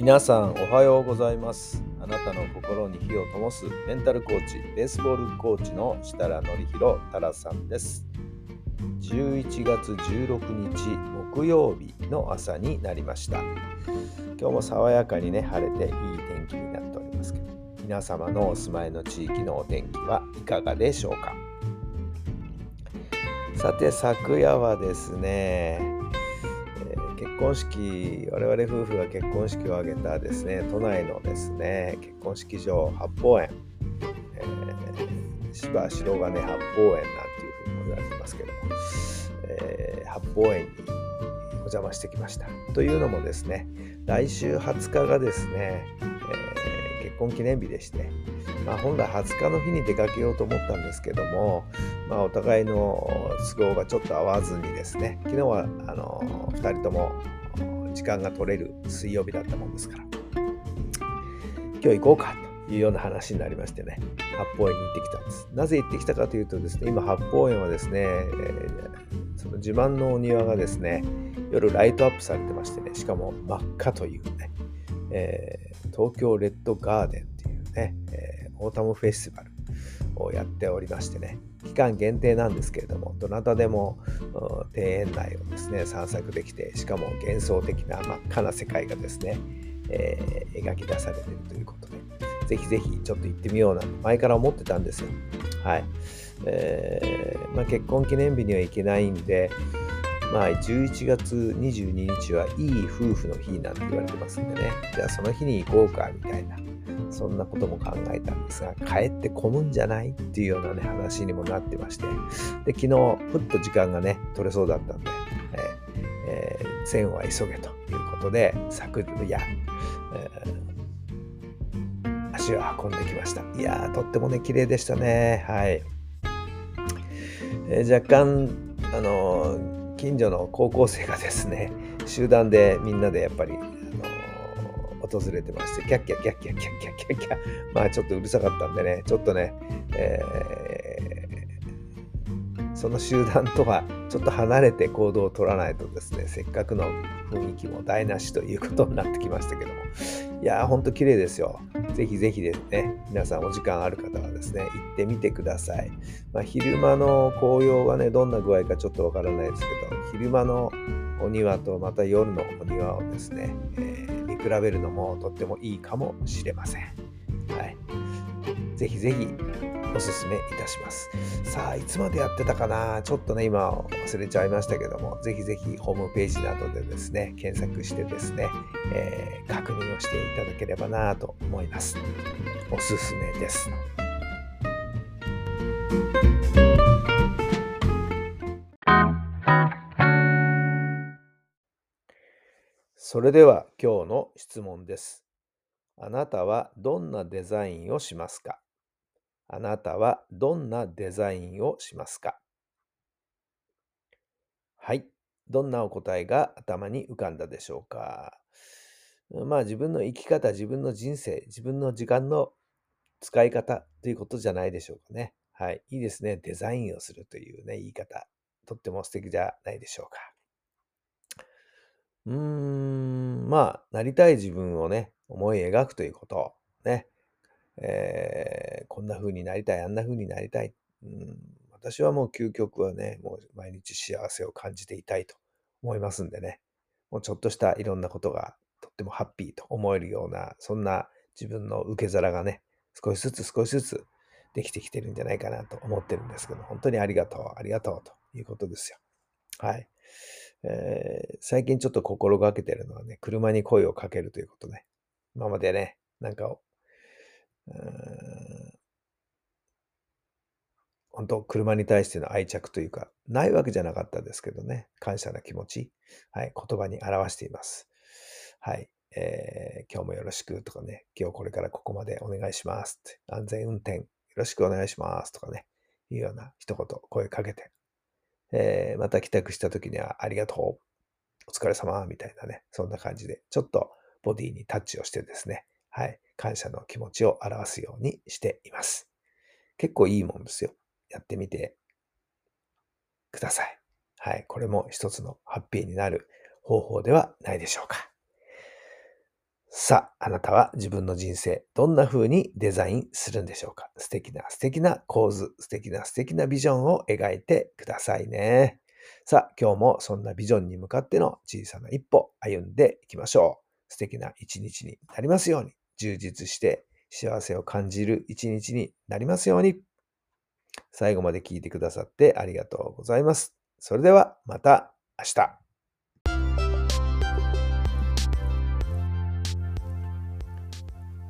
皆さんおはようございます。あなたの心に火を灯すメンタルコーチ、ベースボールコーチの設楽範弘太良さんです。11月16日木曜日の朝になりました。今日も爽やかにね、晴れていい天気になっておりますけど、皆様のお住まいの地域のお天気はいかがでしょうか。さて、昨夜はですね、結婚式我々夫婦が結婚式を挙げたですね都内のですね結婚式場八芳園、えー、芝白金八芳園なんていうふうに言われてますけども、えー八芳園にお邪魔してきました。というのもですね来週20日がですね、えー結婚記念日でしてまあ、本来20日の日に出かけようと思ったんですけども、まあ、お互いの都合がちょっと合わずにですね昨日はあの2人とも時間が取れる水曜日だったもんですから今日行こうかというような話になりましてね八芳園に行ってきたんです。なぜ行ってきたかというとですね今八芳園はですね、えーその自慢のお庭がですね夜ライトアップされてましてねしかも真っ赤というね、えー東京レッドガーデンっていうね、えーオータムフェスティバルをやっておりましてね期間限定なんですけれどもどなたでも庭園内をですね散策できてしかも幻想的な真っ赤な世界がですね、えー描き出されているということでぜひぜひちょっと行ってみようなんて前から思ってたんですよ。はい、えーまあ、結婚記念日には行けないんでまあ、11月22日はいい夫婦の日なんて言われてますんでね、じゃあその日に行こうかみたいな、そんなことも考えたんですが、帰って混むんじゃないっていうようなね、話にもなってまして、で、昨日、ふっと時間がね、取れそうだったんで、えーえー善は急げということで、昨夜、えー足を運んできました。いやー、とってもね、綺麗でしたね。はい。えー若干、あのー近所の高校生がですね、集団でみんなでやっぱり、訪れてまして、キャッキャッキャッキャッキャッキャッキャッキャッ、まあちょっとうるさかったんでね、ちょっとね、えーその集団とはちょっと離れて行動を取らないとですね、せっかくの雰囲気も台無しということになってきましたけども、いやー、ほんと綺麗ですよ。ぜひぜひですね、皆さんお時間ある方はですね、行ってみてください。まあ、昼間の紅葉がね、どんな具合かちょっとわからないですけど、昼間のお庭とまた夜のお庭をですね、え比べるのもとってもいいかもしれません。はい。ぜひぜひおすすめいたします。さあ、いつまでやってたかな？ちょっとね、今忘れちゃいましたけども、ぜひぜひホームページなどでですね、検索してですね、えー確認をしていただければなと思います。おすすめです。それでは今日の質問です。あなたはどんなデザインをしますか？あなたはどんなデザインをしますか？はい。どんなお答えが頭に浮かんだでしょうか？まあ自分の生き方、自分の人生、自分の時間の使い方ということじゃないでしょうかね。はい。いいですね。デザインをするというね、言い方。とっても素敵じゃないでしょうか。うーん、まあ、なりたい自分をね、思い描くということ。ね。えーこんな風になりたい、あんな風になりたい。うん、私はもう究極はね、もう毎日幸せを感じていたいと思いますんでね。もうちょっとしたいろんなことがとってもハッピーと思えるような、そんな自分の受け皿がね、少しずつ少しずつできてきてるんじゃないかなと思ってるんですけど、本当にありがとう、ありがとうということですよ。はい。えー最近ちょっと心がけてるのはね、車に声をかけるということね。今までね、なんか、うん本当、車に対しての愛着というか、ないわけじゃなかったですけどね、感謝の気持ち、はい、言葉に表しています。はい。えー、今日もよろしくとかね、今日これからここまでお願いしますって、安全運転よろしくお願いしますとかね、いうような一言声かけて、えー、また帰宅した時にはありがとう、お疲れ様みたいなね、そんな感じで、ちょっとボディにタッチをしてですね、はい、感謝の気持ちを表すようにしています。結構いいもんですよ。やってみてください。はい、これも一つのハッピーになる方法ではないでしょうか。さあ、あなたは自分の人生、どんな風にデザインするんでしょうか？素敵な素敵な構図、素敵な素敵なビジョンを描いてくださいね。さあ、今日もそんなビジョンに向かっての小さな一歩歩んでいきましょう。素敵な一日になりますように、充実して幸せを感じる一日になりますように。最後まで聞いてくださってありがとうございます。それではまた明日。